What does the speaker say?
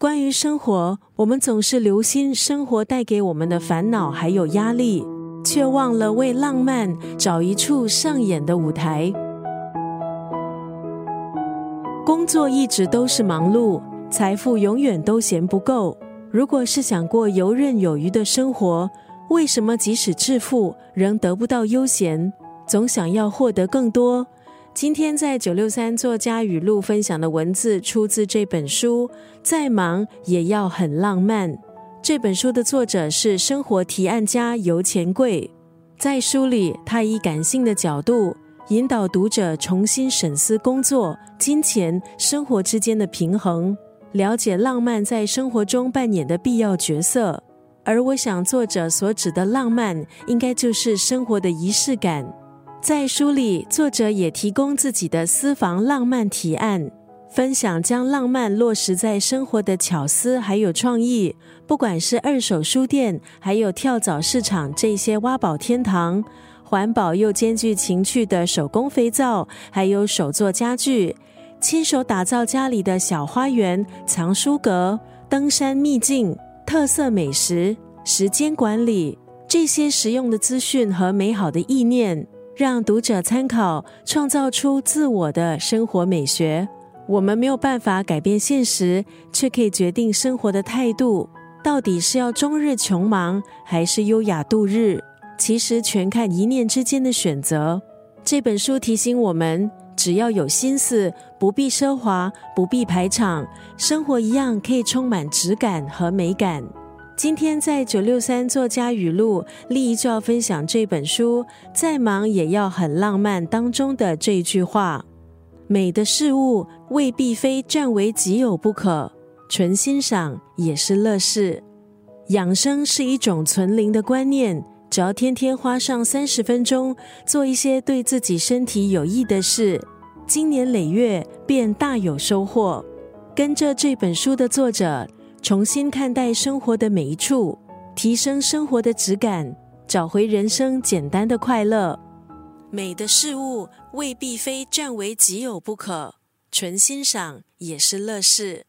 关于生活，我们总是留心生活带给我们的烦恼还有压力，却忘了为浪漫找一处上演的舞台。工作一直都是忙碌，财富永远都嫌不够。如果是想过游刃有余的生活，为什么即使致富仍得不到悠闲？总想要获得更多。今天在九六三作家语录分享的文字出自这本书，再忙也要很浪漫。这本书的作者是生活提案家尤钱贵，在书里他以感性的角度。引导读者重新审视工作、金钱、生活之间的平衡，了解浪漫在生活中扮演的必要角色。而我想，作者所指的浪漫，应该就是生活的仪式感。在书里，作者也提供自己的私房浪漫提案，分享将浪漫落实在生活的巧思还有创意。不管是二手书店，还有跳蚤市场这些挖宝天堂。环保又兼具情趣的手工肥皂，还有手作家具，亲手打造家里的小花园、藏书阁、登山秘境、特色美食、时间管理，这些实用的资讯和美好的意念，让读者参考，创造出自我的生活美学。我们没有办法改变现实，却可以决定生活的态度。到底是要终日穷忙，还是优雅度日？其实全看一念之间的选择。这本书提醒我们，只要有心思，不必奢华，不必排场，生活一样可以充满质感和美感。今天在九六三作家语录，立一就要分享这本书《再忙也要很浪漫》当中的这一句话：美的事物未必非占为己有不可，纯欣赏也是乐事。养生是一种存灵的观念。只要天天花上三十分钟，做一些对自己身体有益的事，经年累月便大有收获。跟着这本书的作者，重新看待生活的每一处，提升生活的质感，找回人生简单的快乐。美的事物未必非占为己有不可，纯欣赏也是乐事。